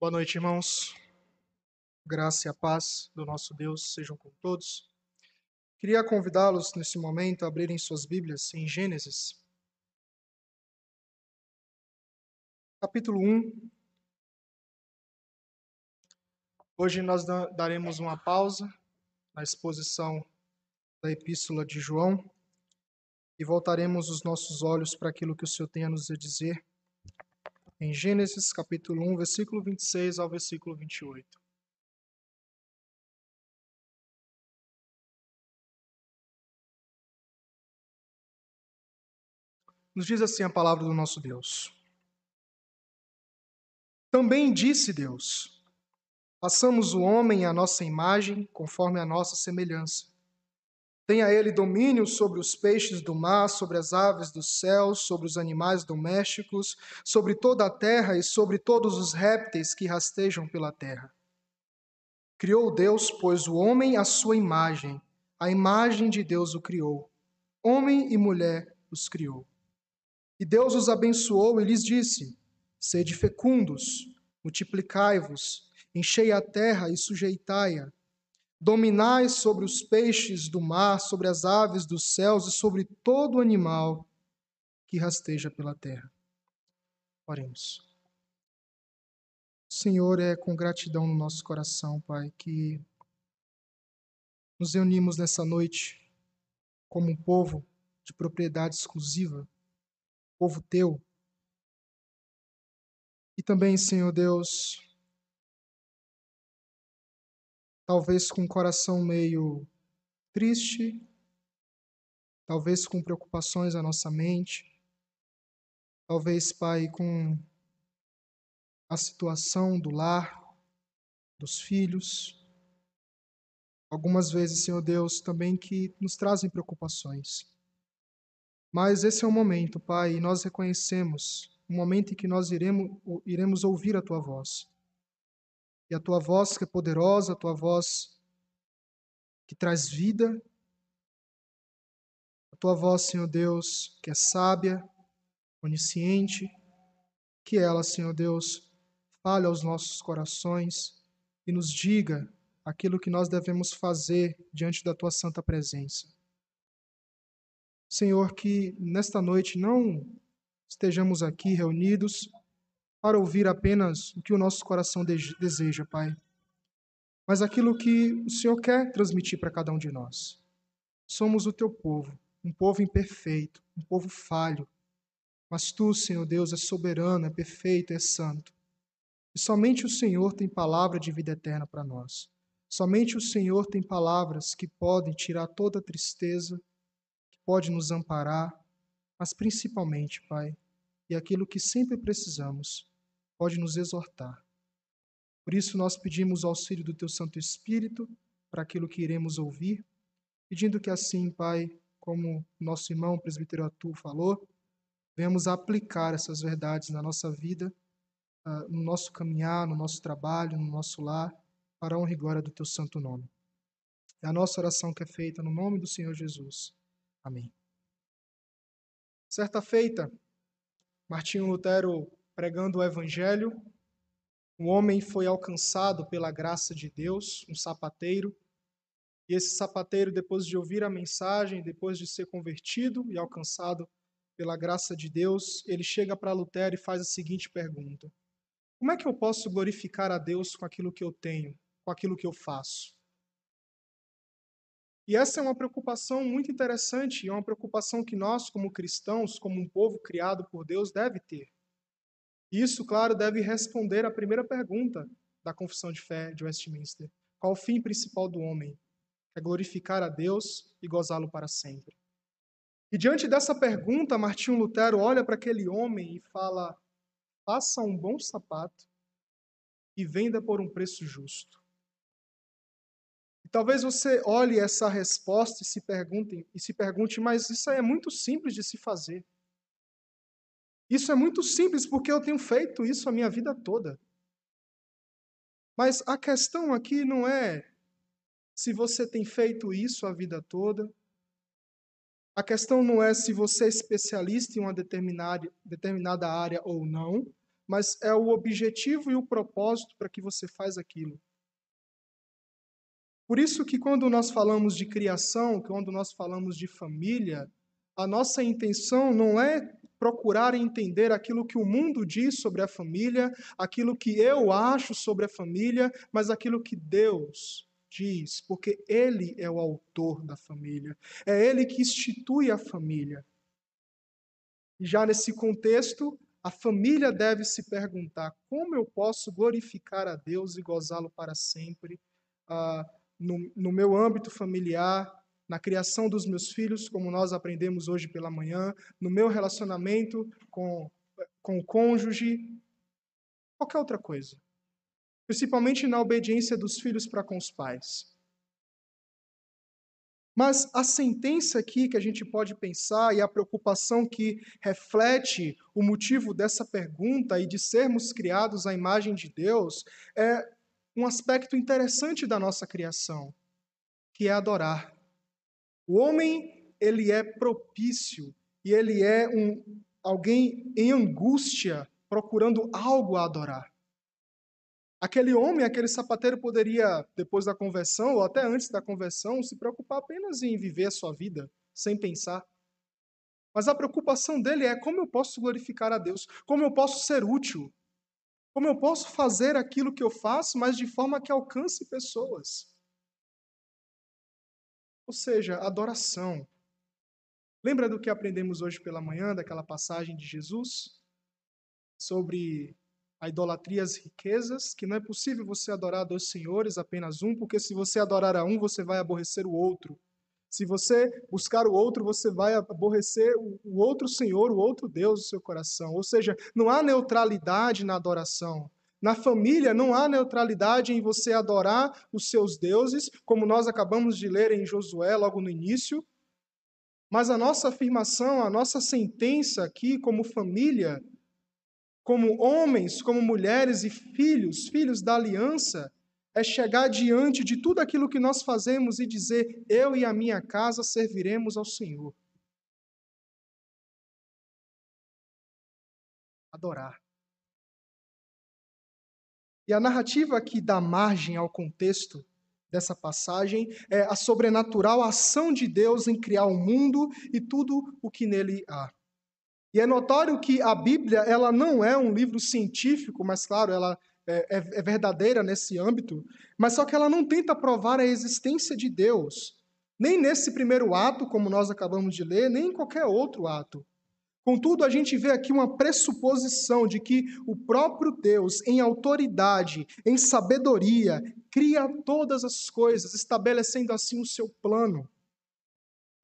Boa noite, irmãos. Graça e a paz do nosso Deus sejam com todos. Queria convidá-los nesse momento a abrirem suas Bíblias em Gênesis, capítulo 1. Hoje nós daremos uma pausa na exposição da Epístola de João e voltaremos os nossos olhos para aquilo que o Senhor tem a nos dizer em Gênesis capítulo 1, versículo 26 ao versículo 28. Nos diz assim a palavra do nosso Deus. Também disse Deus: Façamos o homem à nossa imagem, conforme a nossa semelhança Tenha ele domínio sobre os peixes do mar, sobre as aves dos céus, sobre os animais domésticos, sobre toda a terra e sobre todos os répteis que rastejam pela terra. Criou Deus, pois, o homem à sua imagem, a imagem de Deus o criou. Homem e mulher os criou. E Deus os abençoou e lhes disse: Sede fecundos, multiplicai-vos, enchei a terra e sujeitai-a Dominai sobre os peixes do mar, sobre as aves dos céus e sobre todo animal que rasteja pela terra. Oremos. Senhor, é com gratidão no nosso coração, Pai, que nos reunimos nessa noite como um povo de propriedade exclusiva, povo teu. E também, Senhor Deus, talvez com o coração meio triste, talvez com preocupações na nossa mente, talvez, Pai, com a situação do lar, dos filhos. Algumas vezes, Senhor Deus, também que nos trazem preocupações. Mas esse é o momento, Pai, e nós reconhecemos o momento em que nós iremos, iremos ouvir a Tua voz. E a tua voz que é poderosa, a tua voz que traz vida, a tua voz, Senhor Deus, que é sábia, onisciente, que ela, Senhor Deus, fale aos nossos corações e nos diga aquilo que nós devemos fazer diante da tua santa presença. Senhor, que nesta noite não estejamos aqui reunidos para ouvir apenas o que o nosso coração deseja, Pai, mas aquilo que o Senhor quer transmitir para cada um de nós. Somos o teu povo, um povo imperfeito, um povo falho, mas tu, Senhor Deus, és soberano, é perfeito, é santo. E somente o Senhor tem palavra de vida eterna para nós. Somente o Senhor tem palavras que podem tirar toda a tristeza, que pode nos amparar, mas principalmente, Pai, e aquilo que sempre precisamos, pode nos exortar. Por isso, nós pedimos o auxílio do Teu Santo Espírito para aquilo que iremos ouvir, pedindo que assim, Pai, como nosso irmão presbítero Atu falou, venhamos aplicar essas verdades na nossa vida, ah, no nosso caminhar, no nosso trabalho, no nosso lar, para a honra e glória do Teu santo nome. É a nossa oração que é feita no nome do Senhor Jesus. Amém. Certa feita, Martinho Lutero pregando o evangelho, um homem foi alcançado pela graça de Deus, um sapateiro, e esse sapateiro, depois de ouvir a mensagem, depois de ser convertido e alcançado pela graça de Deus, ele chega para Lutero e faz a seguinte pergunta: Como é que eu posso glorificar a Deus com aquilo que eu tenho, com aquilo que eu faço? E essa é uma preocupação muito interessante, é uma preocupação que nós, como cristãos, como um povo criado por Deus, deve ter. Isso, claro, deve responder à primeira pergunta da Confissão de Fé de Westminster: qual o fim principal do homem? É glorificar a Deus e gozá-lo para sempre. E diante dessa pergunta, Martinho Lutero olha para aquele homem e fala: faça um bom sapato e venda por um preço justo. E talvez você olhe essa resposta e se pergunte, e se pergunte, mas isso é muito simples de se fazer. Isso é muito simples porque eu tenho feito isso a minha vida toda. Mas a questão aqui não é se você tem feito isso a vida toda. A questão não é se você é especialista em uma determinada, determinada área ou não. mas é o objetivo e o propósito para que você faz aquilo. Por isso que quando nós falamos de criação, quando nós falamos de família, a nossa intenção não é procurar entender aquilo que o mundo diz sobre a família, aquilo que eu acho sobre a família, mas aquilo que Deus diz, porque Ele é o autor da família, é Ele que institui a família. E já nesse contexto, a família deve se perguntar como eu posso glorificar a Deus e gozá-lo para sempre uh, no, no meu âmbito familiar, na criação dos meus filhos, como nós aprendemos hoje pela manhã, no meu relacionamento com, com o cônjuge, qualquer outra coisa. Principalmente na obediência dos filhos para com os pais. Mas a sentença aqui que a gente pode pensar e a preocupação que reflete o motivo dessa pergunta e de sermos criados à imagem de Deus é um aspecto interessante da nossa criação, que é adorar. O homem, ele é propício e ele é um alguém em angústia procurando algo a adorar. Aquele homem, aquele sapateiro poderia, depois da conversão ou até antes da conversão, se preocupar apenas em viver a sua vida sem pensar. Mas a preocupação dele é como eu posso glorificar a Deus, como eu posso ser útil, como eu posso fazer aquilo que eu faço, mas de forma que alcance pessoas. Ou seja, adoração. Lembra do que aprendemos hoje pela manhã, daquela passagem de Jesus? Sobre a idolatria às riquezas, que não é possível você adorar dois senhores, apenas um, porque se você adorar a um, você vai aborrecer o outro. Se você buscar o outro, você vai aborrecer o outro Senhor, o outro Deus do seu coração. Ou seja, não há neutralidade na adoração. Na família não há neutralidade em você adorar os seus deuses, como nós acabamos de ler em Josué logo no início. Mas a nossa afirmação, a nossa sentença aqui, como família, como homens, como mulheres e filhos, filhos da aliança, é chegar diante de tudo aquilo que nós fazemos e dizer: Eu e a minha casa serviremos ao Senhor. Adorar. E a narrativa que dá margem ao contexto dessa passagem é a sobrenatural ação de Deus em criar o mundo e tudo o que nele há. E é notório que a Bíblia ela não é um livro científico, mas claro, ela é, é, é verdadeira nesse âmbito, mas só que ela não tenta provar a existência de Deus, nem nesse primeiro ato, como nós acabamos de ler, nem em qualquer outro ato. Contudo, a gente vê aqui uma pressuposição de que o próprio Deus, em autoridade, em sabedoria, cria todas as coisas, estabelecendo assim o seu plano.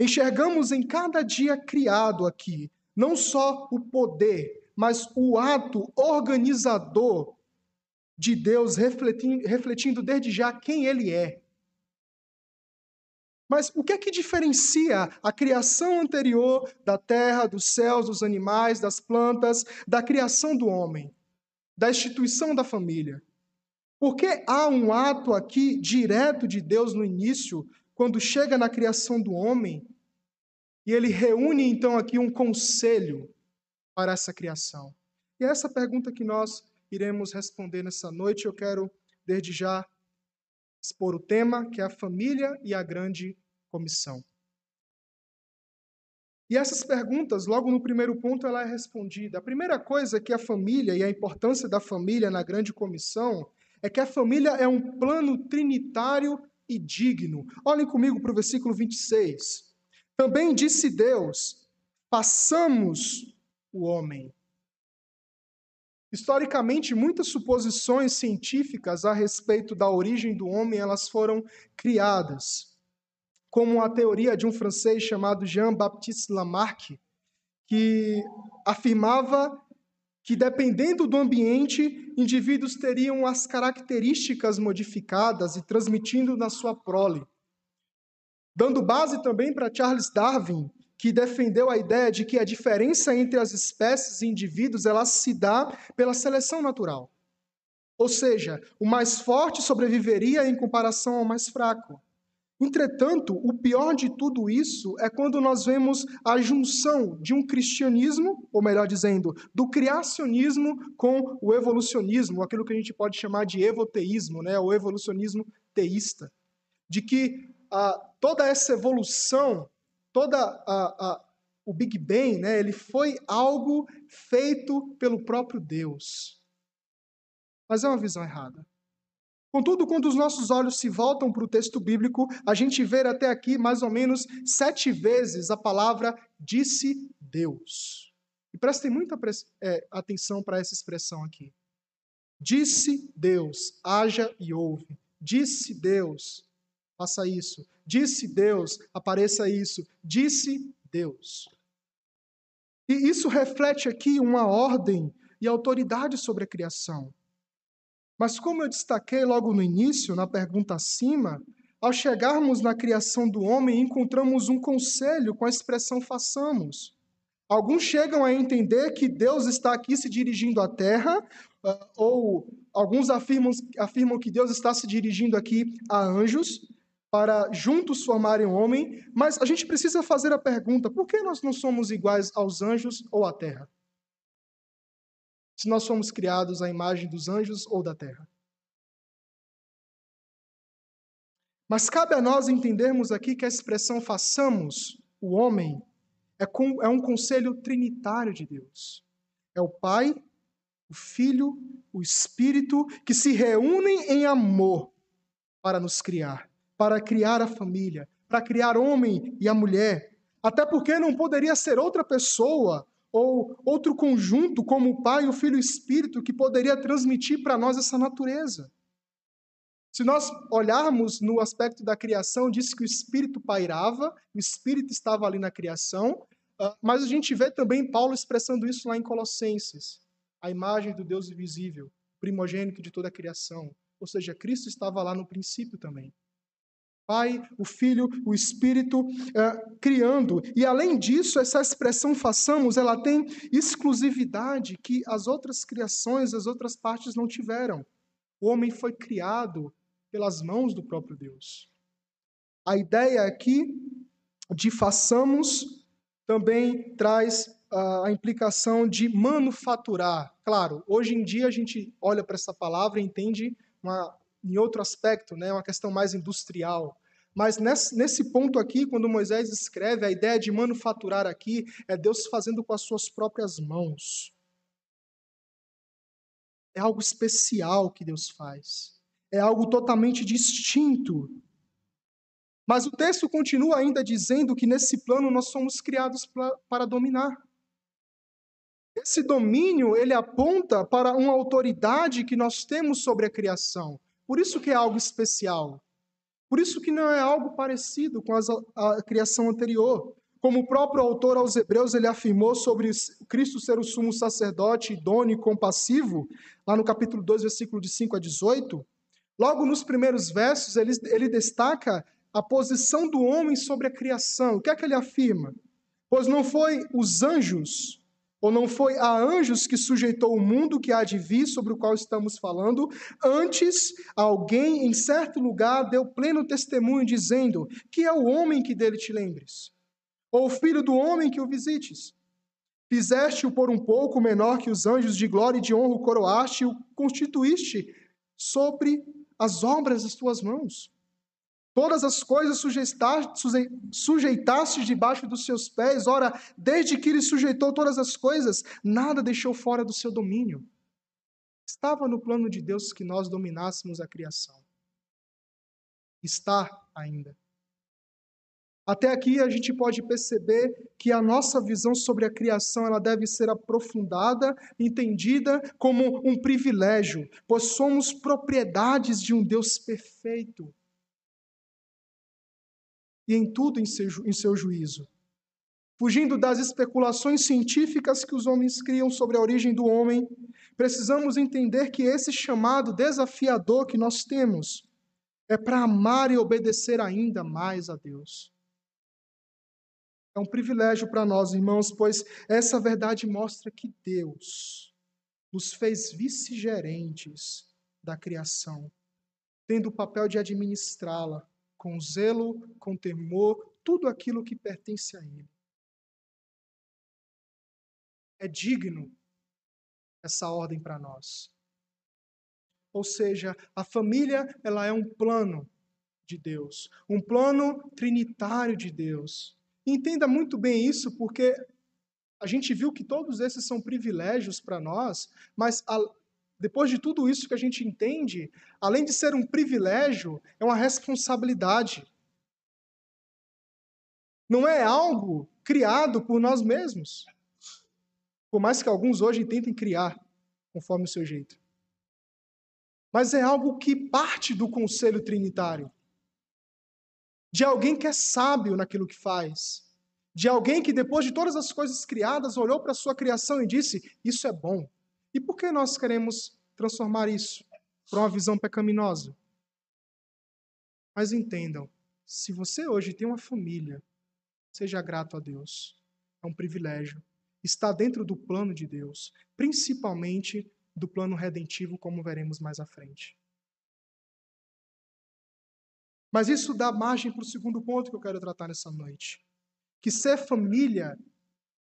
Enxergamos em cada dia criado aqui, não só o poder, mas o ato organizador de Deus, refletindo, refletindo desde já quem Ele é. Mas o que é que diferencia a criação anterior da terra, dos céus, dos animais, das plantas, da criação do homem, da instituição da família? Porque há um ato aqui direto de Deus no início, quando chega na criação do homem, e ele reúne então aqui um conselho para essa criação. E é essa pergunta que nós iremos responder nessa noite. Eu quero, desde já, expor o tema, que é a família e a grande comissão. E essas perguntas, logo no primeiro ponto, ela é respondida. A primeira coisa que a família e a importância da família na grande comissão é que a família é um plano trinitário e digno. Olhem comigo para o versículo 26. Também disse Deus: façamos o homem Historicamente, muitas suposições científicas a respeito da origem do homem elas foram criadas, como a teoria de um francês chamado Jean-Baptiste Lamarck, que afirmava que dependendo do ambiente, indivíduos teriam as características modificadas e transmitindo na sua prole. Dando base também para Charles Darwin, que defendeu a ideia de que a diferença entre as espécies e indivíduos ela se dá pela seleção natural. Ou seja, o mais forte sobreviveria em comparação ao mais fraco. Entretanto, o pior de tudo isso é quando nós vemos a junção de um cristianismo, ou melhor dizendo, do criacionismo com o evolucionismo, aquilo que a gente pode chamar de evoteísmo, né, o evolucionismo teísta. De que ah, toda essa evolução, toda o Big Bang, né, ele foi algo feito pelo próprio Deus. Mas é uma visão errada. Contudo, quando os nossos olhos se voltam para o texto bíblico, a gente vê até aqui mais ou menos sete vezes a palavra disse Deus. E prestem muita é, atenção para essa expressão aqui. Disse Deus, haja e ouve. Disse Deus, faça isso. Disse Deus, apareça isso. Disse Deus. E isso reflete aqui uma ordem e autoridade sobre a criação. Mas, como eu destaquei logo no início, na pergunta acima, ao chegarmos na criação do homem, encontramos um conselho com a expressão façamos. Alguns chegam a entender que Deus está aqui se dirigindo à terra, ah, ou alguns afirmam, afirmam que Deus está se dirigindo aqui a anjos, para juntos formarem um homem, mas a gente precisa fazer a pergunta: por que nós não somos iguais aos anjos ou à terra? Se nós fomos criados à imagem dos anjos ou da terra. Mas cabe a nós entendermos aqui que a expressão façamos o homem é, é um conselho trinitário de Deus. É o Pai, o Filho, o Espírito que se reúnem em amor para nos criar, para criar a família, para criar homem e a mulher. Até porque não poderia ser outra pessoa ou outro conjunto, como o Pai, o Filho e o Espírito, que poderia transmitir para nós essa natureza. Se nós olharmos no aspecto da criação, diz que o Espírito pairava, o Espírito estava ali na criação, ah, mas a gente vê também Paulo expressando isso lá em Colossenses, a imagem do Deus invisível, primogênito de toda a criação. Ou seja, Cristo estava lá no princípio também. Pai, o Filho, o Espírito é, criando. E além disso, essa expressão façamos, ela tem exclusividade que as outras criações, as outras partes não tiveram. O homem foi criado pelas mãos do próprio Deus. A ideia aqui de façamos também traz uh, a implicação de manufaturar. Claro, hoje em dia a gente olha para essa palavra e entende uma, em outro aspecto, né, uma questão mais industrial. Mas nesse, ponto aqui, quando Moisés escreve, a ideia de manufaturar aqui é Deus fazendo com as suas próprias mãos. É algo especial que Deus faz. É algo totalmente distinto. Mas o texto continua ainda dizendo que nesse plano nós somos criados pra, para dominar. Esse domínio, ele aponta para uma autoridade que nós temos sobre a criação. Por isso que é algo especial. Por isso que não é algo parecido com as, a criação anterior. Como o próprio autor aos Hebreus ele afirmou sobre Cristo ser o sumo sacerdote idôneo e compassivo, lá no capítulo 2, versículo de 5 a 18, logo nos primeiros versos ele, ele destaca a posição do homem sobre a criação. O que é que ele afirma? Pois não foi os anjos ou não foi a anjos que sujeitou o mundo que há de vir, sobre o qual estamos falando? Antes, alguém em certo lugar deu pleno testemunho, dizendo: Que é o homem que dele te lembres? Ou o filho do homem que o visites? Fizeste-o por um pouco menor que os anjos, de glória e de honra o coroaste e o constituíste sobre as obras das tuas mãos. Todas as coisas sujeitaste debaixo dos seus pés. Ora, desde que ele sujeitou todas as coisas, nada deixou fora do seu domínio. Estava no plano de Deus que nós dominássemos a criação. Está ainda. Até aqui a gente pode perceber que a nossa visão sobre a criação ela deve ser aprofundada, entendida como um privilégio, pois somos propriedades de um Deus perfeito e em tudo em seu, em seu juízo. Fugindo das especulações científicas que os homens criam sobre a origem do homem, precisamos entender que esse chamado desafiador que nós temos é para amar e obedecer ainda mais a Deus. É um privilégio para nós, irmãos, pois essa verdade mostra que Deus nos fez vice-gerentes da criação, tendo o papel de administrá-la, com zelo, com temor, tudo aquilo que pertence a Ele. É digno essa ordem para nós. Ou seja, a família ela é um plano de Deus, um plano trinitário de Deus. entenda muito bem isso, porque a gente viu que todos esses são privilégios para nós, mas a, depois de tudo isso que a gente entende, além de ser um privilégio, é uma responsabilidade. Não é algo criado por nós mesmos. Por mais que alguns hoje tentem criar conforme o seu jeito mas é algo que parte do conselho trinitário. De alguém que é sábio naquilo que faz. De alguém que, depois de todas as coisas criadas, olhou para a sua criação e disse: Isso é bom. E por que nós queremos transformar isso para uma visão pecaminosa? Mas entendam: se você hoje tem uma família, seja grato a Deus. É um privilégio. Está dentro do plano de Deus, principalmente do plano redentivo, como veremos mais à frente. Mas isso dá margem para o segundo ponto que eu quero tratar nessa noite. Que ser família,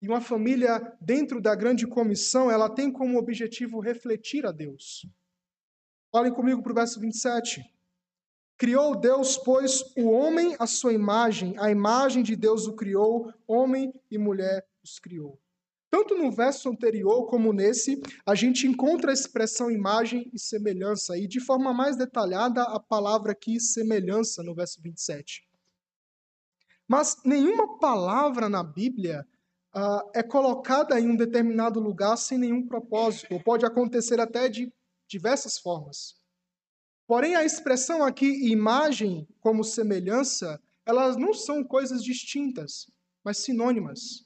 e uma família dentro da grande comissão, ela tem como objetivo refletir a Deus. Olhem comigo para o verso 27. Criou Deus, pois, o homem à sua imagem, a imagem de Deus o criou, homem e mulher os criou. Tanto no verso anterior como nesse, a gente encontra a expressão imagem e semelhança, e de forma mais detalhada a palavra aqui semelhança no verso 27. Mas nenhuma palavra na Bíblia uh, é colocada em um determinado lugar sem nenhum propósito, ou pode acontecer até de diversas formas. Porém, a expressão aqui imagem como semelhança, elas não são coisas distintas, mas sinônimas.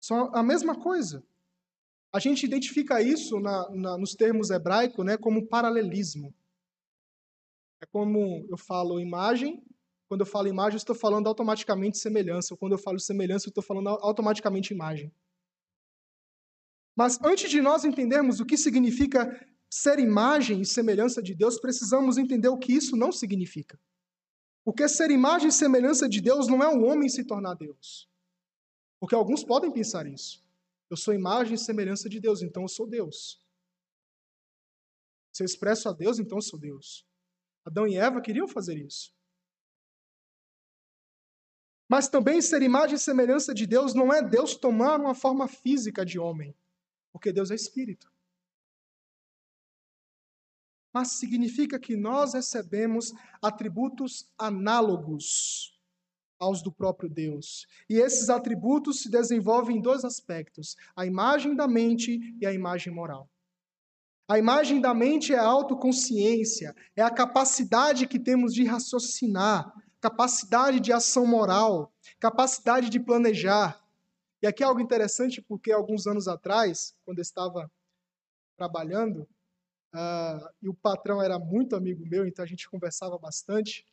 São a mesma coisa. A gente identifica isso na, na, nos termos hebraicos né, como paralelismo. É como eu falo imagem, quando eu falo imagem, eu estou falando automaticamente semelhança. Ou quando eu falo semelhança, eu estou falando automaticamente imagem. Mas antes de nós entendermos o que significa ser imagem e semelhança de Deus, precisamos entender o que isso não significa. Porque ser imagem e semelhança de Deus não é o homem se tornar Deus. Porque alguns podem pensar isso. Eu sou imagem e semelhança de Deus, então eu sou Deus. Se eu expresso a Deus, então eu sou Deus. Adão e Eva queriam fazer isso. Mas também ser imagem e semelhança de Deus não é Deus tomar uma forma física de homem, porque Deus é espírito. Mas significa que nós recebemos atributos análogos aos do próprio Deus. E esses atributos se desenvolvem em dois aspectos: a imagem da mente e a imagem moral. A imagem da mente é a autoconsciência, é a capacidade que temos de raciocinar, capacidade de ação moral, capacidade de planejar. E aqui é algo interessante, porque alguns anos atrás, quando eu estava trabalhando, uh, e o patrão era muito amigo meu, então a gente conversava bastante,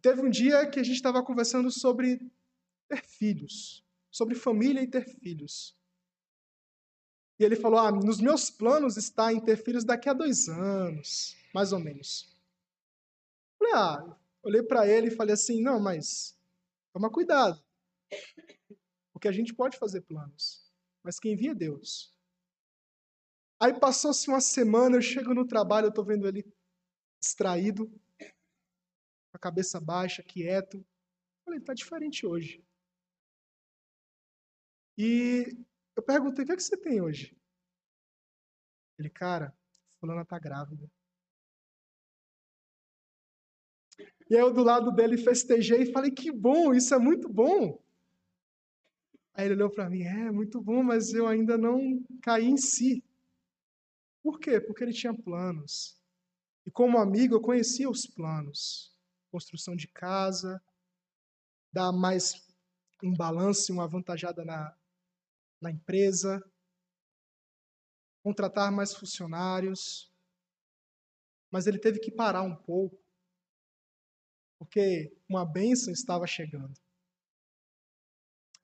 Teve um dia que a gente estava conversando sobre ter filhos, sobre família e ter filhos. E ele falou: ah, nos meus planos está em ter filhos daqui a dois anos, mais ou menos. Falei, ah, olhei para ele e falei assim: não, mas toma cuidado. Porque a gente pode fazer planos, mas quem via é Deus. Aí passou-se uma semana, eu chego no trabalho, eu estou vendo ele distraído, com a cabeça baixa, quieto. Falei, tá diferente hoje. E eu perguntei, o que, é que você tem hoje? Ele, cara, fulana tá grávida. E aí eu do lado dele festejei e falei, que bom, isso é muito bom. Aí ele olhou para mim, é, muito bom, mas eu ainda não caí em si. Por quê? Porque ele tinha planos. E como amigo, eu conhecia os planos construção de casa, dar mais um balanço, uma avantajada na, na empresa, contratar mais funcionários. Mas ele teve que parar um pouco, porque uma bênção estava chegando.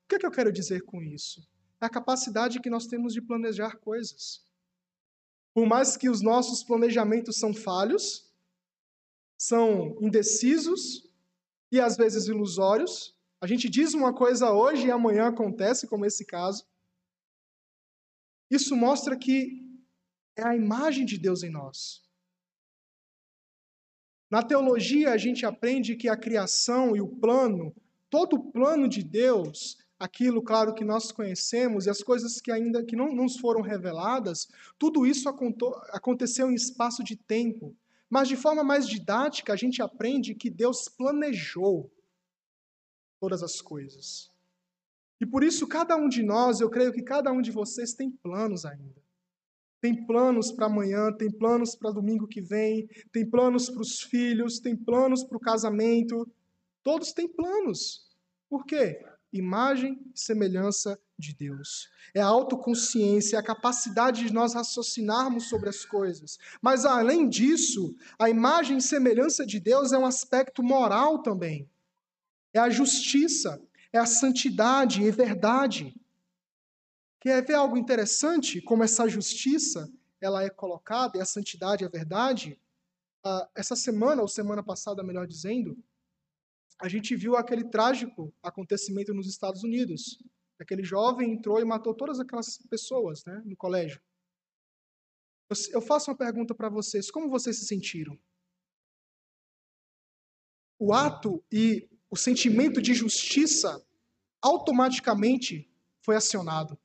O que, é que eu quero dizer com isso? É a capacidade que nós temos de planejar coisas. Por mais que os nossos planejamentos são falhos, são indecisos, e às vezes ilusórios. A gente diz uma coisa hoje e amanhã acontece, como esse caso. Isso mostra que é a imagem de Deus em nós. Na teologia, a gente aprende que a criação e o plano, todo o plano de Deus, aquilo, claro, que nós conhecemos e as coisas que ainda que não nos foram reveladas, tudo isso aconteceu em espaço de tempo. Mas de forma mais didática, a gente aprende que Deus planejou todas as coisas. E por isso, cada um de nós, eu creio que cada um de vocês tem planos ainda. Tem planos para amanhã, tem planos para domingo que vem, tem planos para os filhos, tem planos para o casamento. Todos têm planos. Por quê? Imagem e semelhança de Deus. É a autoconsciência, é a capacidade de nós raciocinarmos sobre as coisas. Mas além disso, a imagem e semelhança de Deus é um aspecto moral também. É a justiça, é a santidade e verdade. Quer ver algo interessante? Como essa justiça ela é colocada, e a santidade a verdade? Uh, essa semana, ou semana passada, melhor dizendo, a gente viu aquele trágico acontecimento nos Estados Unidos. Aquele jovem entrou e matou todas aquelas pessoas né, no colégio. Eu faço uma pergunta para vocês: como vocês se sentiram? O ato e o sentimento de justiça automaticamente foi acionado.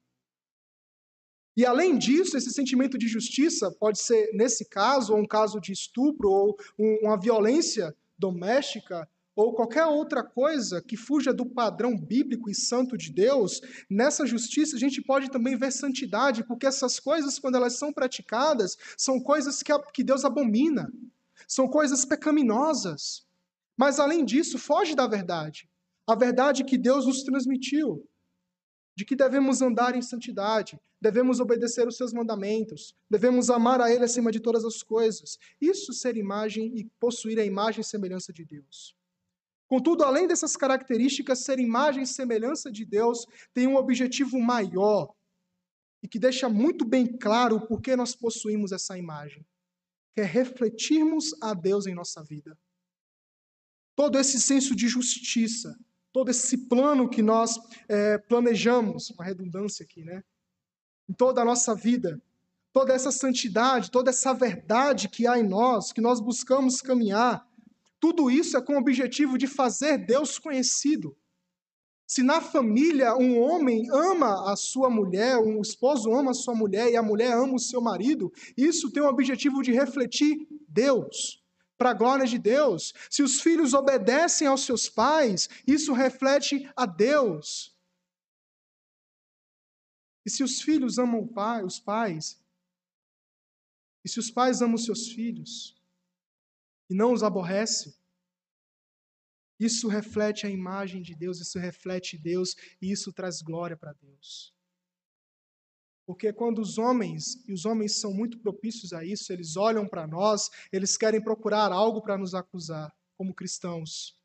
E além disso, esse sentimento de justiça pode ser, nesse caso, um caso de estupro, ou uma violência doméstica, ou qualquer outra coisa que fuja do padrão bíblico e santo de Deus, nessa justiça a gente pode também ver santidade, porque essas coisas, quando elas são praticadas, são coisas que, que Deus abomina, são coisas pecaminosas. Mas além disso, foge da verdade. A verdade que Deus nos transmitiu, de que devemos andar em santidade, devemos obedecer os seus mandamentos, devemos amar a Ele acima de todas as coisas. Isso ser imagem e possuir a imagem e semelhança de Deus. Contudo, além dessas características, ser imagem e semelhança de Deus tem um objetivo maior e que deixa muito bem claro o porquê nós possuímos essa imagem, que é refletirmos a Deus em nossa vida. Todo esse senso de justiça, todo esse plano que nós é, planejamos, uma redundância aqui, né? Em toda a nossa vida, toda essa santidade, toda essa verdade que há em nós, que nós buscamos caminhar, tudo isso é com o objetivo de fazer Deus conhecido. Se na família um homem ama a sua mulher, um esposo ama a sua mulher e a mulher ama o seu marido, isso tem o objetivo de refletir Deus para a glória de Deus. Se os filhos obedecem aos seus pais, isso reflete a Deus. E se os filhos amam pai, os pais, e se os pais amam os seus filhos e não os aborrece, isso reflete a imagem de Deus, isso reflete Deus e isso traz glória para Deus. Porque quando os homens, e os homens são muito propícios a isso, eles olham para nós, eles querem procurar algo para nos acusar, como cristãos.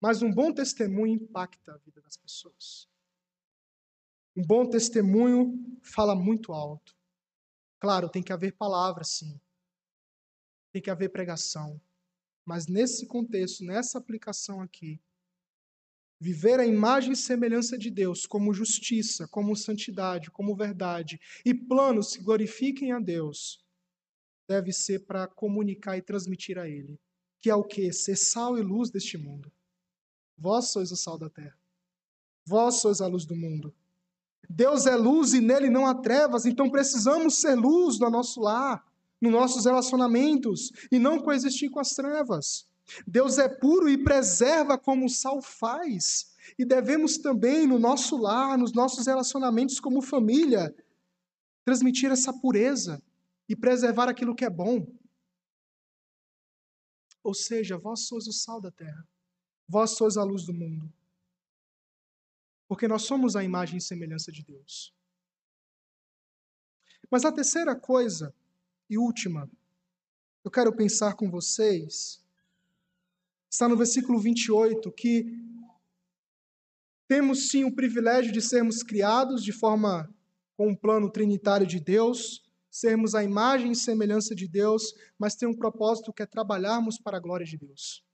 Mas um bom testemunho impacta a vida das pessoas. Um bom testemunho fala muito alto. Claro, tem que haver palavra, sim. Tem que haver pregação. Mas nesse contexto, nessa aplicação aqui, Viver a imagem e semelhança de Deus como justiça, como santidade, como verdade e planos que glorifiquem a Deus deve ser para comunicar e transmitir a Ele, que é o que? Ser sal e luz deste mundo. Vós sois o sal da terra. Vós sois a luz do mundo. Deus é luz e nele não há trevas, então precisamos ser luz no nosso lar, nos nossos relacionamentos e não coexistir com as trevas. Deus é puro e preserva como o sal faz. E devemos também, no nosso lar, nos nossos relacionamentos como família, transmitir essa pureza e preservar aquilo que é bom. Ou seja, vós sois o sal da terra, vós sois a luz do mundo. Porque nós somos a imagem e semelhança de Deus. Mas a terceira coisa e última, eu quero pensar com vocês está no versículo 28, que temos sim o privilégio de sermos criados de forma com um plano trinitário de Deus, sermos a imagem e semelhança de Deus, mas tem um propósito que é trabalharmos para a glória de Deus.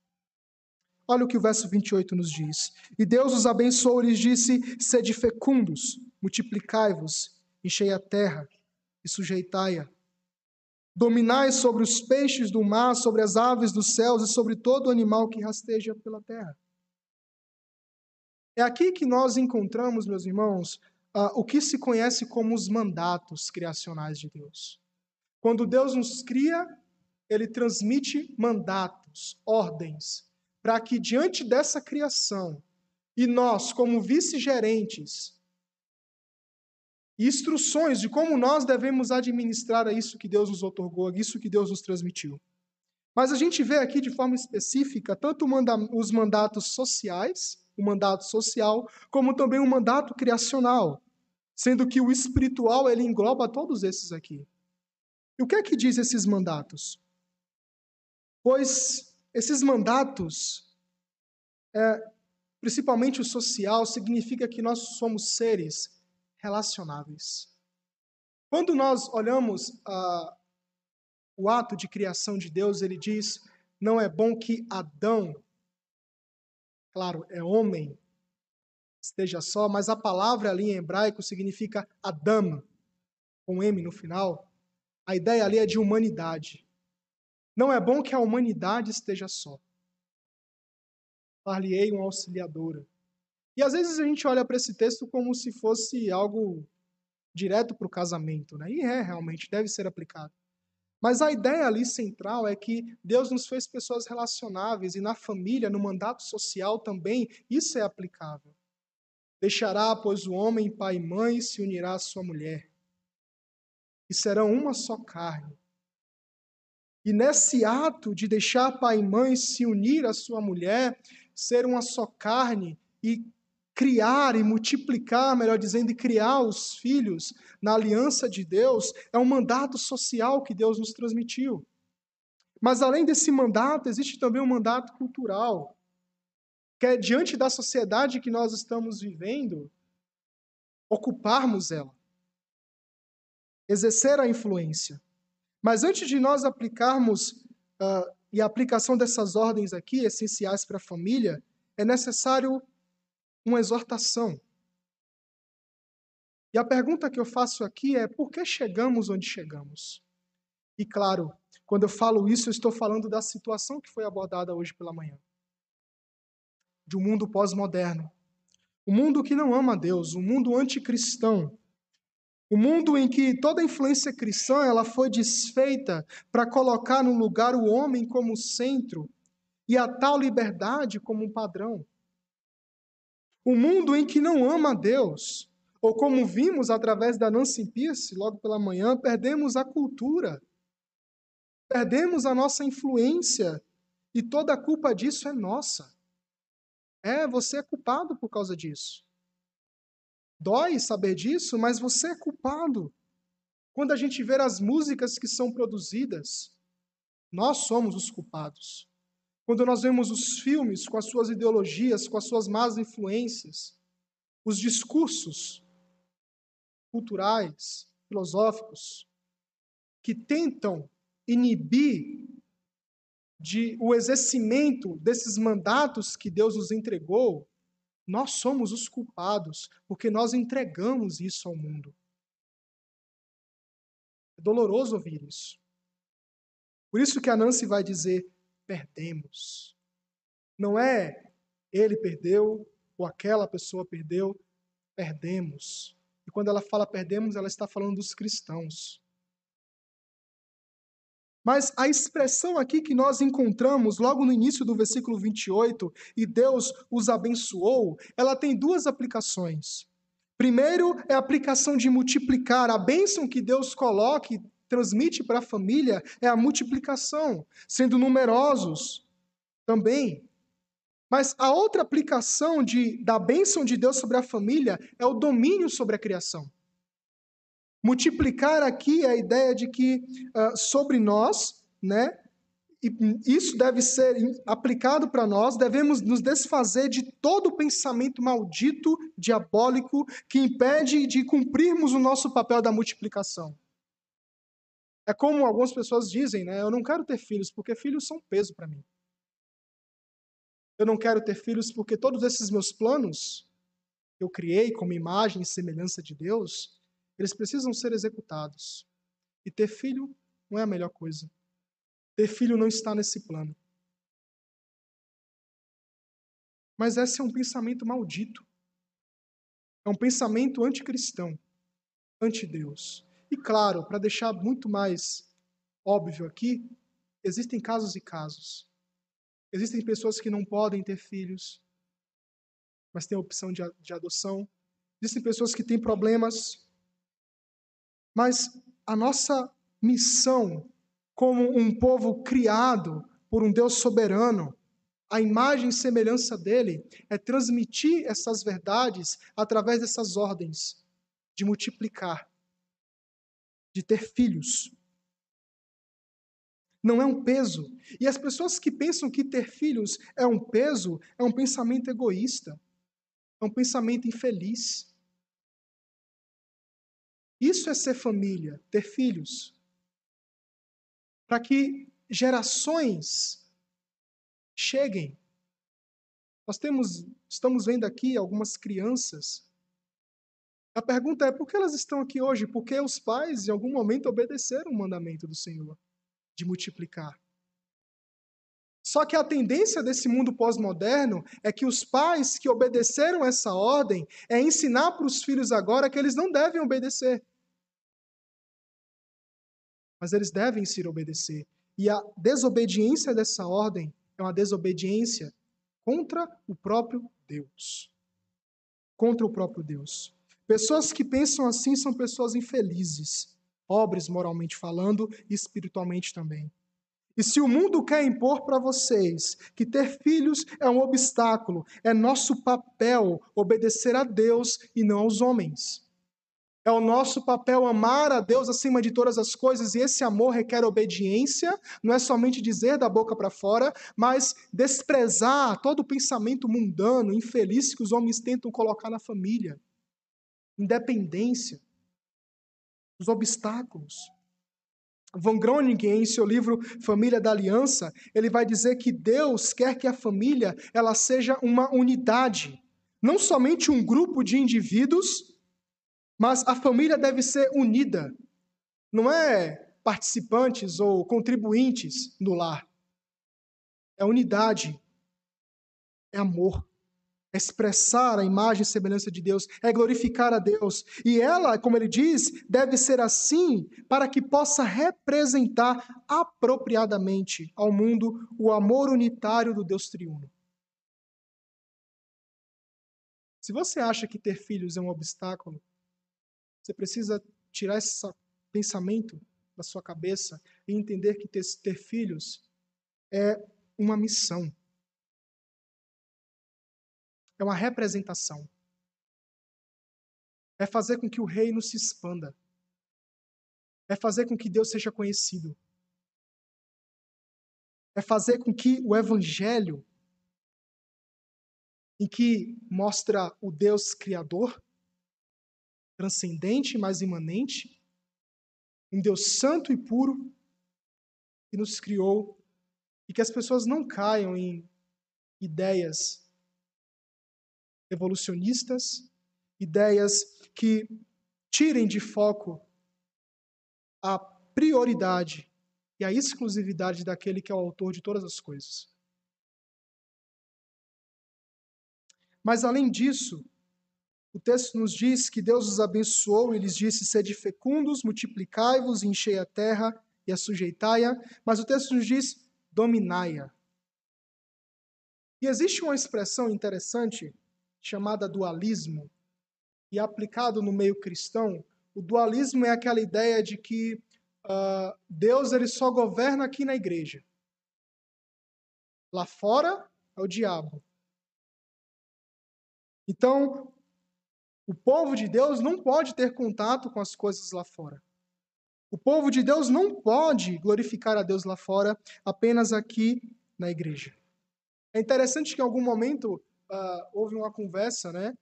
Olha o que o verso 28 nos diz. E Deus os abençoou e lhes disse: Sede fecundos, multiplicai-vos, enchei a terra e sujeitai-a. Dominai sobre os peixes do mar, sobre as aves dos céus e sobre todo animal que rasteja pela terra. É aqui que nós encontramos, meus irmãos, uh, o que se conhece como os mandatos criacionais de Deus. Quando Deus nos cria, ele transmite mandatos, ordens, para que diante dessa criação, e nós, como vice-gerentes, instruções de como nós devemos administrar isso que Deus nos otorgou, isso que Deus nos transmitiu. Mas a gente vê aqui de forma específica tanto os mandatos sociais, o mandato social, como também o mandato criacional, sendo que o espiritual ele engloba todos esses aqui. E o que é que diz esses mandatos? Pois esses mandatos, é, principalmente o social, significa que nós somos seres relacionáveis. Quando nós olhamos uh, o ato de criação de Deus, ele diz: não é bom que Adão, claro, é homem, esteja só, mas a palavra ali em hebraico significa Adam, com M no final. A ideia ali é de humanidade. Não é bom que a humanidade esteja só. Far-lhe-ei uma auxiliadora. E às vezes a gente olha para esse texto como se fosse algo direto para o casamento, né? E é, realmente, deve ser aplicado. Mas a ideia ali central é que Deus nos fez pessoas relacionáveis e na família, no mandato social também, isso é aplicável. Deixará, pois, o homem pai e mãe se unirá à sua mulher. E serão uma só carne. E nesse ato de deixar pai e mãe se unir à sua mulher, ser uma só carne e criar e multiplicar, melhor dizendo, e criar os filhos na aliança de Deus, é um mandato social que Deus nos transmitiu. Mas além desse mandato, existe também um mandato cultural, que é diante da sociedade que nós estamos vivendo, ocuparmos ela, exercer a influência. Mas antes de nós aplicarmos, uh, e a aplicação dessas ordens aqui, essenciais para a família, é necessário uma exortação. E a pergunta que eu faço aqui é: por que chegamos onde chegamos? E claro, quando eu falo isso, eu estou falando da situação que foi abordada hoje pela manhã de um mundo pós-moderno. Um mundo que não ama a Deus, um mundo anticristão. Um mundo em que toda influência cristã ela foi desfeita para colocar no lugar o homem como centro e a tal liberdade como um padrão. O mundo em que não ama a Deus, ou como vimos através da Nancy Pierce logo pela manhã, perdemos a cultura, perdemos a nossa influência, e toda a culpa disso é nossa. É, você é culpado por causa disso. Dói saber disso, mas você é culpado. Quando a gente vê as músicas que são produzidas, nós somos os culpados. Quando nós vemos os filmes com as suas ideologias, com as suas más influências, os discursos culturais, filosóficos, que tentam inibir de o exercimento desses mandatos que Deus nos entregou, nós somos os culpados, porque nós entregamos isso ao mundo. É doloroso ouvir isso. Por isso que a Nancy vai dizer: perdemos. Não é ele perdeu ou aquela pessoa perdeu, perdemos. E quando ela fala perdemos, ela está falando dos cristãos. Mas a expressão aqui que nós encontramos logo no início do versículo 28, e Deus os abençoou, ela tem duas aplicações. Primeiro é a aplicação de multiplicar. A bênção que Deus coloca e transmite para a família é a multiplicação, sendo numerosos também. Mas a outra aplicação de, da bênção de Deus sobre a família é o domínio sobre a criação. Multiplicar aqui é a ideia de que uh, sobre nós, né, e isso deve ser aplicado para nós, devemos nos desfazer de todo pensamento maldito, diabólico, que impede de cumprirmos o nosso papel da multiplicação. É como algumas pessoas dizem, né? Eu não quero ter filhos, porque filhos são peso para mim. Eu não quero ter filhos porque todos esses meus planos que eu criei como imagem e semelhança de Deus, eles precisam ser executados. E ter filho não é a melhor coisa. Ter filho não está nesse plano. Mas esse é um pensamento maldito. É um pensamento anticristão, anti-Deus. E claro, para deixar muito mais óbvio aqui, existem casos e casos. Existem pessoas que não podem ter filhos, mas têm a opção de, de adoção. Existem pessoas que têm problemas. Mas a nossa missão como um povo criado por um Deus soberano, a imagem e semelhança dele, é transmitir essas verdades através dessas ordens de multiplicar, de ter filhos. Não é um peso. E as pessoas que pensam que ter filhos é um peso, é um pensamento egoísta, é um pensamento infeliz. Isso é ser família, ter filhos para que gerações cheguem. Nós temos, estamos vendo aqui algumas crianças. A pergunta é por que elas estão aqui hoje? Porque os pais, em algum momento, obedeceram o mandamento do Senhor de multiplicar. Só que a tendência desse mundo pós-moderno é que os pais que obedeceram essa ordem é ensinar para os filhos agora que eles não devem obedecer mas eles devem se obedecer. E a desobediência dessa ordem é uma desobediência contra o próprio Deus. Contra o próprio Deus. Pessoas que pensam assim são pessoas infelizes, pobres moralmente falando e espiritualmente também. E se o mundo quer impor para vocês que ter filhos é um obstáculo, é nosso papel obedecer a Deus e não aos homens. É o nosso papel amar a Deus acima de todas as coisas, e esse amor requer obediência, não é somente dizer da boca para fora, mas desprezar todo o pensamento mundano, infeliz que os homens tentam colocar na família. Independência, os obstáculos. Von Groningen, em seu livro Família da Aliança, ele vai dizer que Deus quer que a família ela seja uma unidade, não somente um grupo de indivíduos mas a família deve ser unida. Não é participantes ou contribuintes no lar. É unidade. É amor. Expressar a imagem e semelhança de Deus. É glorificar a Deus. E ela, como ele diz, deve ser assim para que possa representar apropriadamente ao mundo o amor unitário do Deus triuno. Se você acha que ter filhos é um obstáculo, você precisa tirar esse pensamento da sua cabeça e entender que ter, ter filhos é uma missão. É uma representação. É fazer com que o reino se expanda. É fazer com que Deus seja conhecido. É fazer com que o evangelho, em que mostra o Deus criador, transcendente, mas imanente, um Deus santo e puro que nos criou e que as pessoas não caiam em ideias evolucionistas, ideias que tirem de foco a prioridade e a exclusividade daquele que é o autor de todas as coisas. Mas além disso, o texto nos diz que Deus os abençoou e lhes disse: Sede fecundos, multiplicai-vos, enchei a terra e a sujeitai-a. Mas o texto nos diz: dominai-a. E existe uma expressão interessante chamada dualismo, e aplicado no meio cristão, o dualismo é aquela ideia de que uh, Deus ele só governa aqui na igreja. Lá fora é o diabo. Então, o povo de Deus não pode ter contato com as coisas lá fora. O povo de Deus não pode glorificar a Deus lá fora, apenas aqui na igreja. É interessante que em algum momento uh, houve uma conversa, né,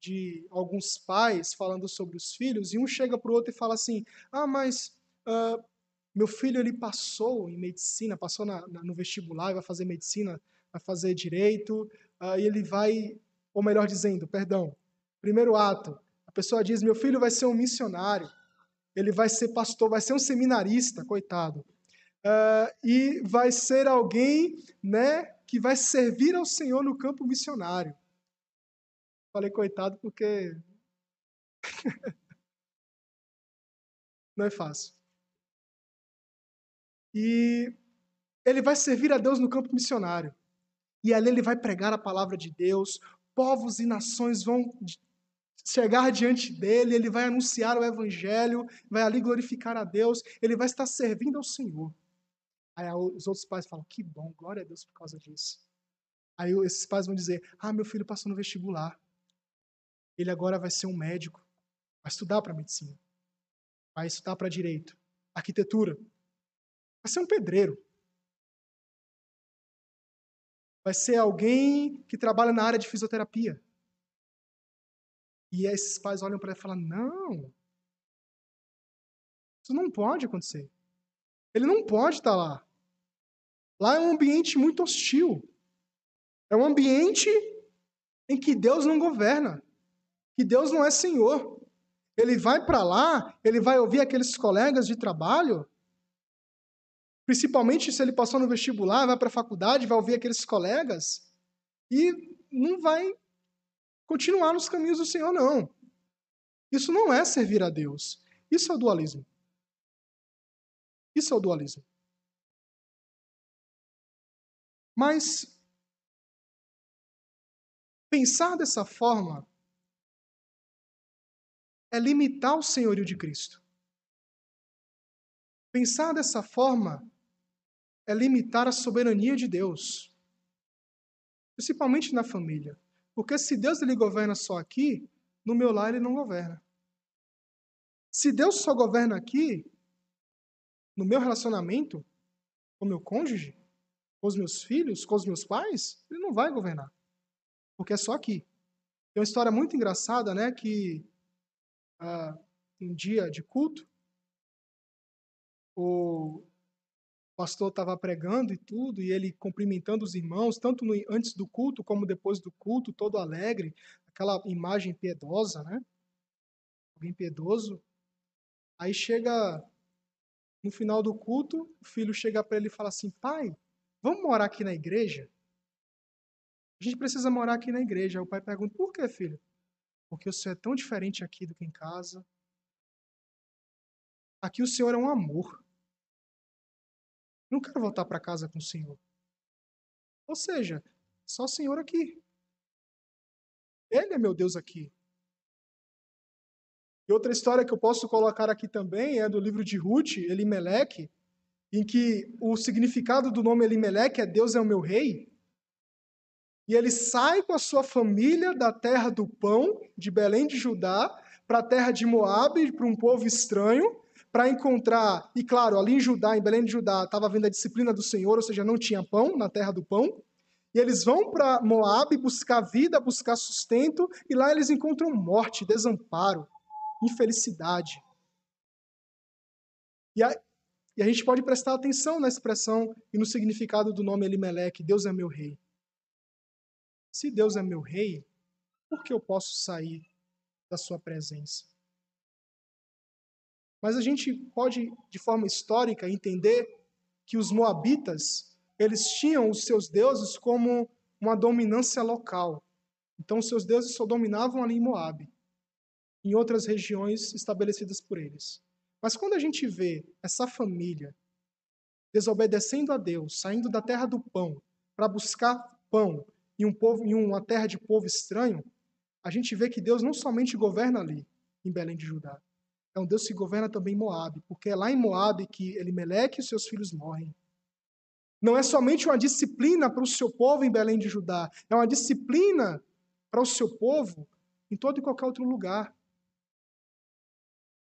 de alguns pais falando sobre os filhos, e um chega para o outro e fala assim: Ah, mas uh, meu filho ele passou em medicina, passou na, na, no vestibular, vai fazer medicina vai fazer direito, uh, e ele vai, ou melhor dizendo, perdão, primeiro ato, a pessoa diz: meu filho vai ser um missionário, ele vai ser pastor, vai ser um seminarista, coitado, uh, e vai ser alguém, né, que vai servir ao Senhor no campo missionário. Falei coitado porque não é fácil. E ele vai servir a Deus no campo missionário. E ali ele vai pregar a palavra de Deus, povos e nações vão chegar diante dele, ele vai anunciar o evangelho, vai ali glorificar a Deus, ele vai estar servindo ao Senhor. Aí os outros pais falam: "Que bom, glória a Deus por causa disso". Aí esses pais vão dizer: "Ah, meu filho passou no vestibular. Ele agora vai ser um médico, vai estudar para medicina, vai estudar para direito, arquitetura, vai ser um pedreiro, vai ser alguém que trabalha na área de fisioterapia. E esses pais olham para ele e falam: não, isso não pode acontecer. Ele não pode estar lá. Lá é um ambiente muito hostil. É um ambiente em que Deus não governa, que Deus não é Senhor. Ele vai para lá, ele vai ouvir aqueles colegas de trabalho Principalmente se ele passou no vestibular, vai para a faculdade, vai ouvir aqueles colegas e não vai continuar nos caminhos do Senhor, não. Isso não é servir a Deus. Isso é o dualismo. Isso é o dualismo. Mas pensar dessa forma é limitar o senhorio de Cristo. Pensar dessa forma é limitar a soberania de Deus, principalmente na família. Porque se Deus ele governa só aqui, no meu lar ele não governa. Se Deus só governa aqui, no meu relacionamento com meu cônjuge, com os meus filhos, com os meus pais, ele não vai governar. Porque é só aqui. Tem uma história muito engraçada, né, que ah, um dia de culto, o pastor estava pregando e tudo, e ele cumprimentando os irmãos, tanto no, antes do culto como depois do culto, todo alegre, aquela imagem piedosa, né? Alguém piedoso. Aí chega no final do culto, o filho chega para ele e fala assim: pai, vamos morar aqui na igreja? A gente precisa morar aqui na igreja. Aí o pai pergunta: por que, filho? Porque o senhor é tão diferente aqui do que em casa. Aqui o senhor é um amor. Não quero voltar para casa com o Senhor. Ou seja, só o Senhor aqui. Ele é meu Deus aqui. E outra história que eu posso colocar aqui também é do livro de Ruth, Elimeleque, em que o significado do nome Elimeleque é Deus é o meu rei. E ele sai com a sua família da terra do pão, de Belém de Judá, para a terra de Moabe, para um povo estranho, para encontrar, e claro, ali em Judá, em Belém de Judá, estava vendo a disciplina do Senhor, ou seja, não tinha pão na terra do pão. E eles vão para Moab buscar vida, buscar sustento, e lá eles encontram morte, desamparo, infelicidade. E a, e a gente pode prestar atenção na expressão e no significado do nome Elimelec, Deus é meu rei. Se Deus é meu rei, por que eu posso sair da sua presença? Mas a gente pode, de forma histórica, entender que os moabitas, eles tinham os seus deuses como uma dominância local. Então, os seus deuses só dominavam ali em Moabe, em outras regiões estabelecidas por eles. Mas quando a gente vê essa família desobedecendo a Deus, saindo da terra do pão para buscar pão em, um povo, em uma terra de povo estranho, a gente vê que Deus não somente governa ali, em Belém de Judá, é um Deus que governa também Moab, porque é lá em Moab que Elimeleque e seus filhos morrem. Não é somente uma disciplina para o seu povo em Belém de Judá, é uma disciplina para o seu povo em todo e qualquer outro lugar.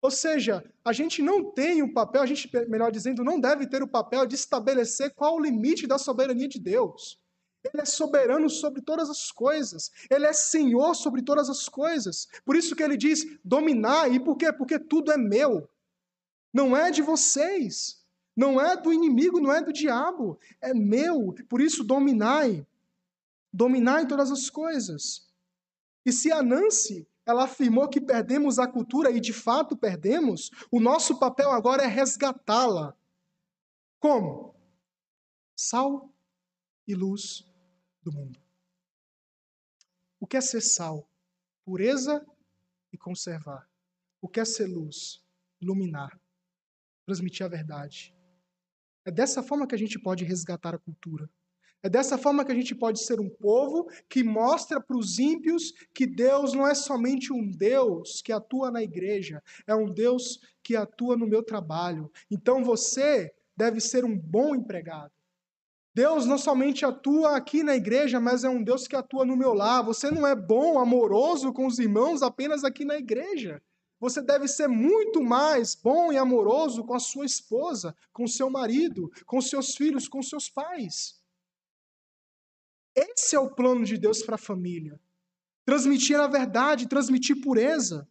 Ou seja, a gente não tem o um papel, a gente, melhor dizendo, não deve ter o papel de estabelecer qual o limite da soberania de Deus. Ele é soberano sobre todas as coisas. Ele é senhor sobre todas as coisas. Por isso que ele diz dominar. E por quê? Porque tudo é meu. Não é de vocês. Não é do inimigo, não é do diabo, é meu. Por isso, dominai. Dominai todas as coisas. E se a Nancy ela afirmou que perdemos a cultura e de fato perdemos, o nosso papel agora é resgatá-la. Como? Sal e luz do mundo. O que é ser sal? Pureza e conservar. O que é ser luz? Iluminar. Transmitir a verdade. É dessa forma que a gente pode resgatar a cultura. É dessa forma que a gente pode ser um povo que mostra para os ímpios que Deus não é somente um Deus que atua na igreja, é um Deus que atua no meu trabalho. Então você deve ser um bom empregado. Deus não somente atua aqui na igreja, mas é um Deus que atua no meu lar. Você não é bom, amoroso com os irmãos apenas aqui na igreja. Você deve ser muito mais bom e amoroso com a sua esposa, com seu marido, com seus filhos, com seus pais. Esse é o plano de Deus para a família. Transmitir a verdade, transmitir pureza.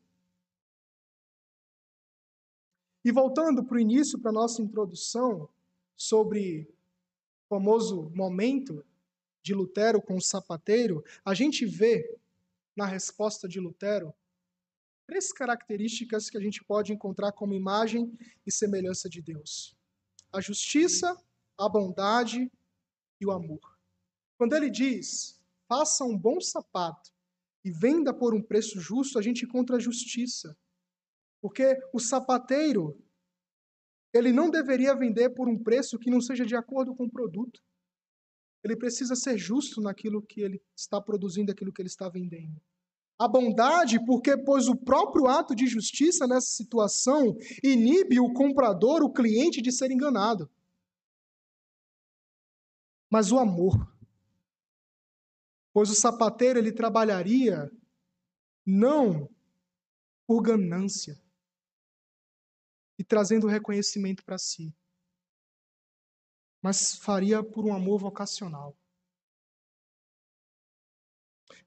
E voltando para o início, para a nossa introdução, sobre o famoso momento de Lutero com o sapateiro, a gente vê na resposta de Lutero três características que a gente pode encontrar como imagem e semelhança de Deus: a justiça, a bondade e o amor. Quando ele diz, faça um bom sapato e venda por um preço justo, a gente encontra a justiça. Porque o sapateiro, ele não deveria vender por um preço que não seja de acordo com o produto. Ele precisa ser justo naquilo que ele está produzindo, aquilo que ele está vendendo. A bondade, porque pois o próprio ato de justiça nessa situação inibe o comprador, o cliente de ser enganado. Mas o amor, pois o sapateiro ele trabalharia não por ganância e trazendo reconhecimento para si, mas faria por um amor vocacional.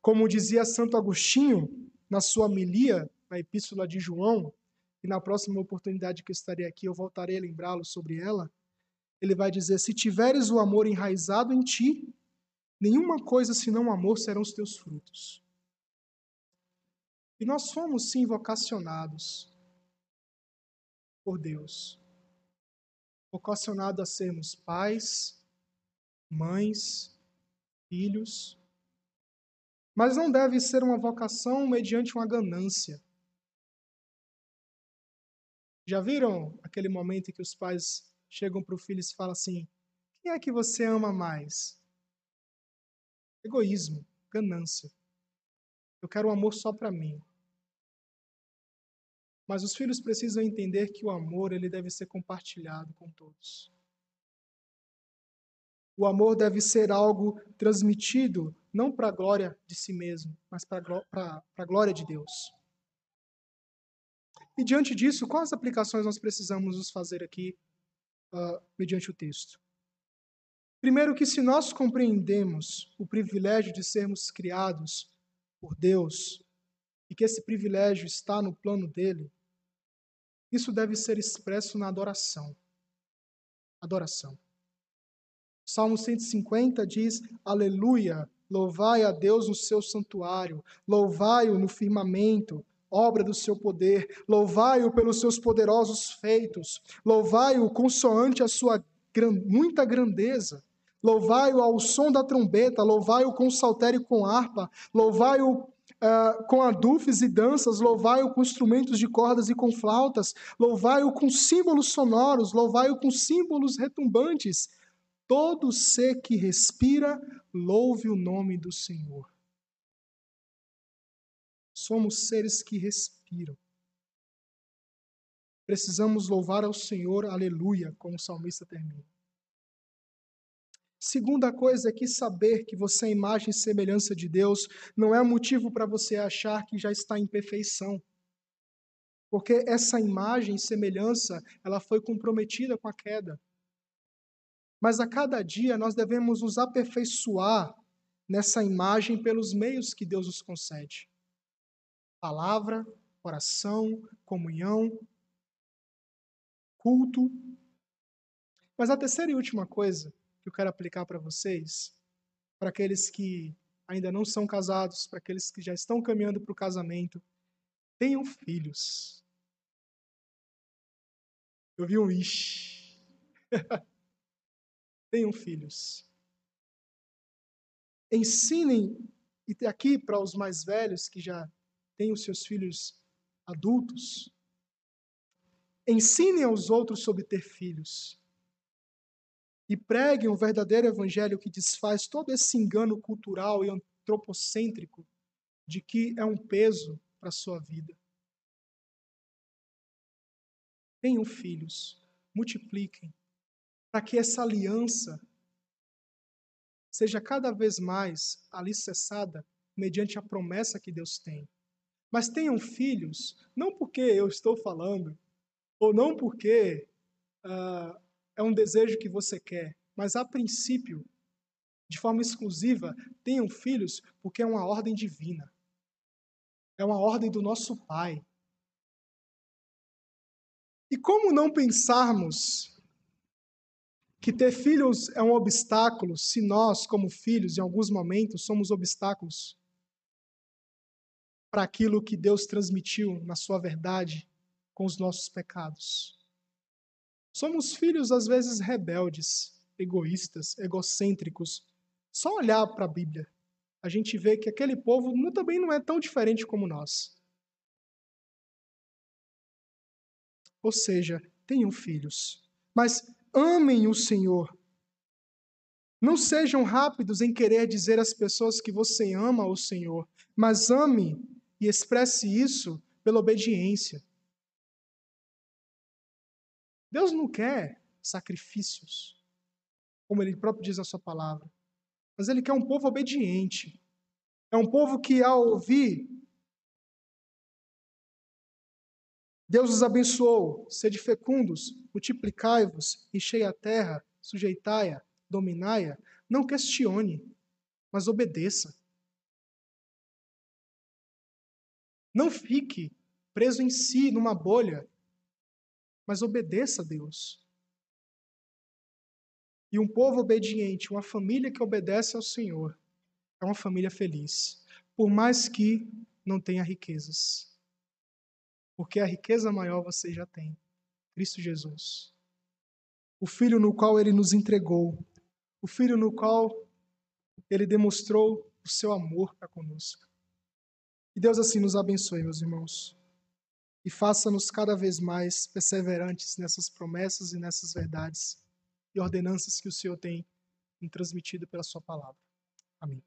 Como dizia Santo Agostinho na sua homilia, na Epístola de João, e na próxima oportunidade que eu estarei aqui eu voltarei a lembrá-lo sobre ela, ele vai dizer: Se tiveres o amor enraizado em ti, Nenhuma coisa senão amor serão os teus frutos. E nós fomos sim vocacionados por Deus. Vocacionados a sermos pais, mães, filhos. Mas não deve ser uma vocação mediante uma ganância. Já viram aquele momento em que os pais chegam para o filho e falam assim: Quem é que você ama mais? Egoísmo, ganância. Eu quero o amor só para mim. Mas os filhos precisam entender que o amor ele deve ser compartilhado com todos. O amor deve ser algo transmitido não para a glória de si mesmo, mas para a glória de Deus. E diante disso, quais aplicações nós precisamos nos fazer aqui uh, mediante o texto? Primeiro, que se nós compreendemos o privilégio de sermos criados por Deus e que esse privilégio está no plano dele, isso deve ser expresso na adoração. Adoração. Salmo 150 diz: Aleluia, louvai a Deus no seu santuário, louvai-o no firmamento, obra do seu poder, louvai-o pelos seus poderosos feitos, louvai-o consoante a sua muita grandeza. Louvai-o ao som da trombeta, louvai-o com saltério e com harpa, louvai-o uh, com adufes e danças, louvai-o com instrumentos de cordas e com flautas, louvai-o com símbolos sonoros, louvai-o com símbolos retumbantes. Todo ser que respira, louve o nome do Senhor. Somos seres que respiram. Precisamos louvar ao Senhor, aleluia, como o salmista termina. Segunda coisa é que saber que você é imagem e semelhança de Deus não é motivo para você achar que já está em perfeição. Porque essa imagem e semelhança, ela foi comprometida com a queda. Mas a cada dia nós devemos nos aperfeiçoar nessa imagem pelos meios que Deus nos concede. Palavra, oração, comunhão, culto, Mas a terceira e última coisa que eu quero aplicar para vocês, para aqueles que ainda não são casados, para aqueles que já estão caminhando para o casamento, tenham filhos. Eu vi um ixi. tenham filhos. Ensinem, e aqui para os mais velhos que já têm os seus filhos adultos, ensinem aos outros sobre ter filhos. E preguem o verdadeiro evangelho que desfaz todo esse engano cultural e antropocêntrico de que é um peso para a sua vida. Tenham filhos, multipliquem, para que essa aliança seja cada vez mais alicerçada mediante a promessa que Deus tem. Mas tenham filhos, não porque eu estou falando, ou não porque uh, é um desejo que você quer, mas a princípio, de forma exclusiva, tenham filhos porque é uma ordem divina. É uma ordem do nosso Pai. E como não pensarmos que ter filhos é um obstáculo se nós, como filhos, em alguns momentos, somos obstáculos para aquilo que Deus transmitiu na sua verdade com os nossos pecados. Somos filhos, às vezes, rebeldes, egoístas, egocêntricos. Só olhar para a Bíblia, a gente vê que aquele povo também não é tão diferente como nós. Ou seja, tenham filhos. Mas amem o Senhor. Não sejam rápidos em querer dizer às pessoas que você ama o Senhor, mas ame e expresse isso pela obediência. Deus não quer sacrifícios, como ele próprio diz na sua palavra, mas ele quer um povo obediente. É um povo que, ao ouvir, Deus os abençoou, sede fecundos, multiplicai-vos, enchei a terra, sujeitai-a, dominai-a. Não questione, mas obedeça. Não fique preso em si, numa bolha, mas obedeça a Deus. E um povo obediente, uma família que obedece ao Senhor, é uma família feliz, por mais que não tenha riquezas. Porque a riqueza maior você já tem, Cristo Jesus. O Filho no qual ele nos entregou, o Filho no qual ele demonstrou o seu amor para conosco. Que Deus assim nos abençoe, meus irmãos e faça-nos cada vez mais perseverantes nessas promessas e nessas verdades e ordenanças que o Senhor tem transmitido pela Sua palavra. Amém.